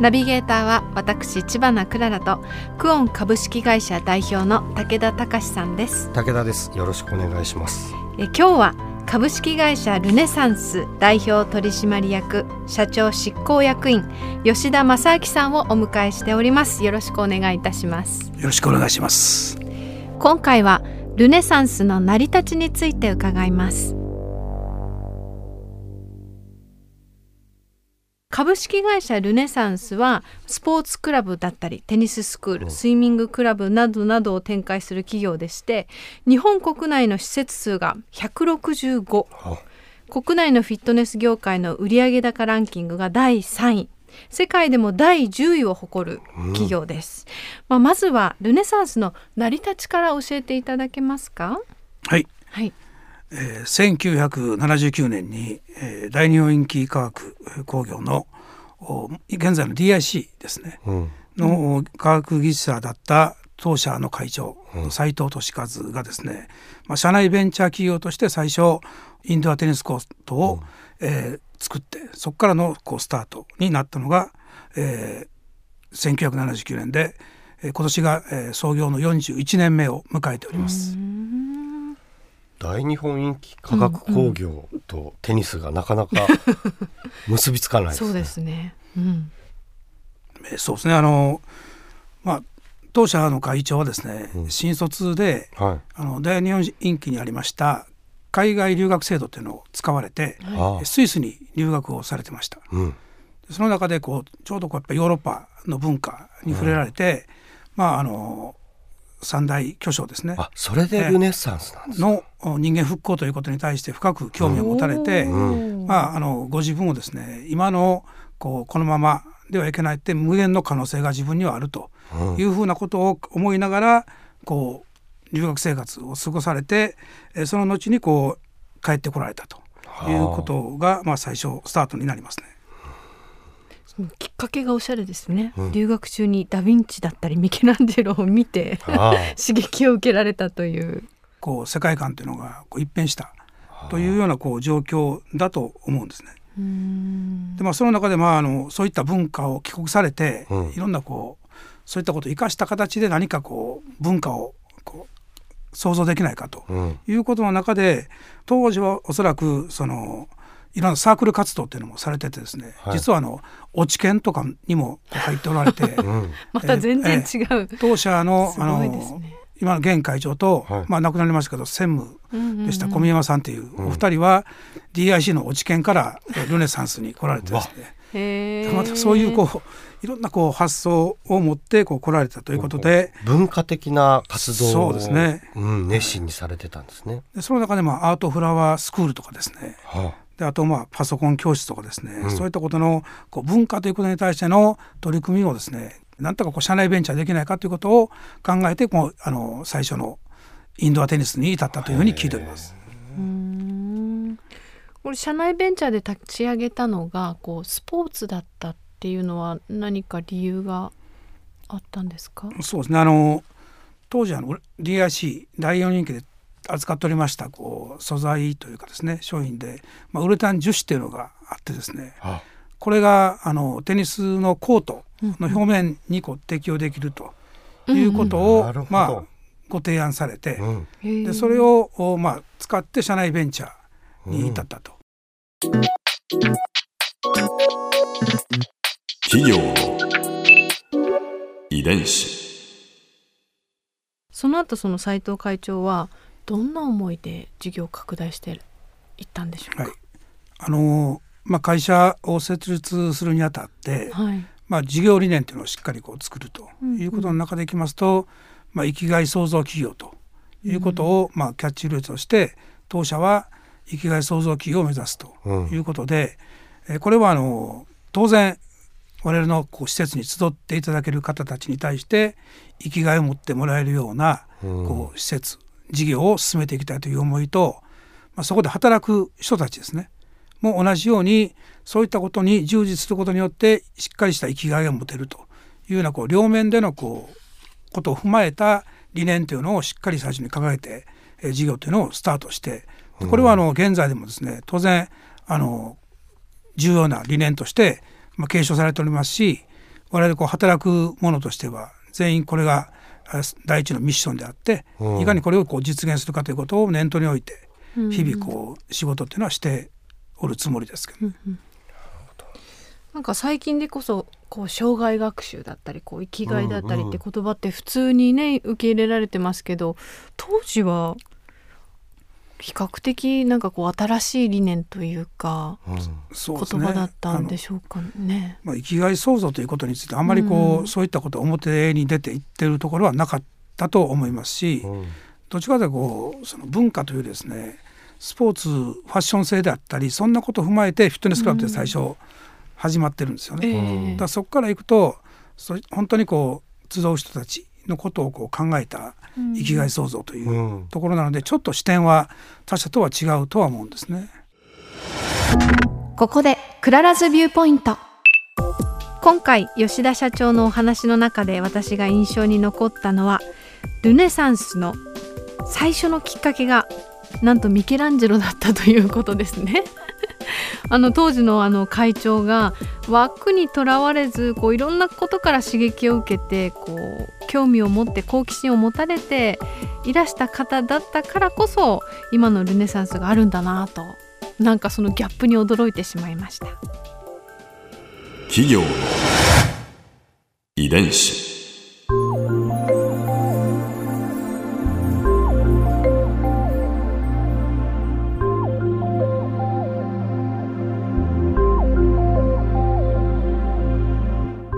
ナビゲーターは私千葉なクララとクオン株式会社代表の武田隆さんです。武田です。よろしくお願いします。え今日は株式会社ルネサンス代表取締役社長執行役員吉田正明さんをお迎えしております。よろしくお願いいたします。よろしくお願いします。今回はルネサンスの成り立ちについて伺います株式会社ルネサンスはスポーツクラブだったりテニススクールスイミングクラブなどなどを展開する企業でして日本国内の施設数が165国内のフィットネス業界の売上高ランキングが第3位。世界でも第10位を誇る企業です、まあ、まずはルネサンスの成り立ちから教えていただけますか？はい、はい。えー、1979年に、えー、大日本インキー化学工業のお現在の DIC ですね、うん。の科学技術者だった当社の会長斉藤俊和がですね、まあ、社内ベンチャー企業として最初インドアテニスコートを、えー作ってそこからのこうスタートになったのが、えー、1979年で、えー今年が、えー創業の41年目を迎えております。大日本インキ化学工業とテニスがなかなか結びつかないですね。そうですね、そうですね。あのまあ当社の会長はですね、新卒ではい。あの大日本インキにありました海外留学制度っていうのを使われて、ああ。スイスに留学をされてました。うん。その中でこうちょうどこうやっぱヨーロッパの文化に触れられて、まああの三大巨匠ですね。あそれでルネッサンスなんですのお人間復興ということに対して深く興味を持たれて、ん。まああのご自分をですね今のこうこのままではいけないって無限の可能性が自分にはあるというふうなことを思いながらこう留学生活を過ごされてえーその後にこう帰ってこられたということが、まあ、最初スタートになりますね。きっかけがおしゃれですね、留学中にダ・ヴィンチだったりミケランジェロを見て 刺激を受けられたという。こう世界観というのがこう一変した。というようなこう状況だと思うんですね。でまあ、その中で、まあ、あのそういった文化を帰国されて、うん。いろんなこうそういったことを生かした形で何かこう文化をこう想像できないかとうん。いうことの中で当時はおそらくそのいろんなサークル活動っていうのもされててですね、はい。実はあの落ち研とかにも入っておられて、うん。また全然違う、当社のすあの今の現会長と、はい。まあ亡くなりましたけど専務でした。小宮山さんっていうお二人は DIC の落ち研からえルネサンスに来られてですね。へー。またそういうこういろんなこう発想を持ってこう来られたということで文化的な活動をそうですね。うん、熱心にされてたんですね。でその中でまあアートフラワースクールとかですね。はであとまあパソコン教室とかですね、ん。そういったことのこう文化ということに対しての取り組みをですねなんとかこう社内ベンチャーできないかということを考えてこうあの最初のインドアテニスに至ったというふうに聞いております。うーん。これ社内ベンチャーで立ち上げたのがこうスポーツだったっていうのは何か理由があったんですか？そうですね。あの当時あの DIC 第4人気で扱っておりましたこう素材というかですね商品で、まあ、ウレタン樹脂っていうのがあってですねあ。これがあのテニスのコートの表面にこう適用できるということを、なるほど。まあ、ご提案されて、うん。でそれを、おまあ、使って社内ベンチャーに至ったと。企業の遺伝子。その後その斉藤会長はどんな思いで事業を拡大していったんでしょうか？はい。あのまあ、会社を設立するにあたって、はい。まあ、事業理念というのをしっかりこう作るということの中でいきますと、まあ、生きがい創造企業ということを、まあ、キャッチフレーズとして当社は生きがい創造企業を目指すということで、えーこれはあの当然我々のこう施設に集っていただける方たちに対して生きがいを持ってもらえるようなこう施設事業を進めていきたいという思いと、まあ、そこで働く人たちですね。も同じようにそういったことに従事することによってしっかりした生きがいを持てるというようなこう両面でのこうことを踏まえた理念というのをしっかり最初に掲げて、え事業というのをスタートしてこれはあの現在でもですね当然あの重要な理念としてまあ継承されておりますし我々こう働く者としては全員これが第一のミッションであって、いかにこれをこう実現するかということを念頭に置いて日々こう仕事っていうのはしておるつもりですけど。なんか最近でこそこう障害学習だったりこう生きがいだったりって言葉って普通にね受け入れられてますけど当時は比較的なんかこう新しい理念というか、うん、言葉だったんでしょうかね。まあ、生きがい創造ということについてあんまりこう、うん、そういったこと表に出ていってるところはなかったと思いますし、うん、どっちかというとこうその文化というですねスポーツファッション性であったりそんなことを踏まえてフィットネスクラブって最初始まってるんですよね。うん、だからそこからいくとそ本当にこう集う人たちのことをこう考えた生きがい創造というところなので、ちょっと視点は他者とは違うとは思うんですね。ここで Clara's Viewpoint 今回吉田社長のお話の中で私が印象に残ったのはルネサンスの最初のきっかけがなんとミケランジェロだったということですね。あの当時のあの会長が枠にとらわれずこういろんなことから刺激を受けてこう興味を持って好奇心を持たれていらした方だったからこそ今のルネサンスがあるんだなとなんかそのギャップに驚いてしまいました。企業の遺伝子。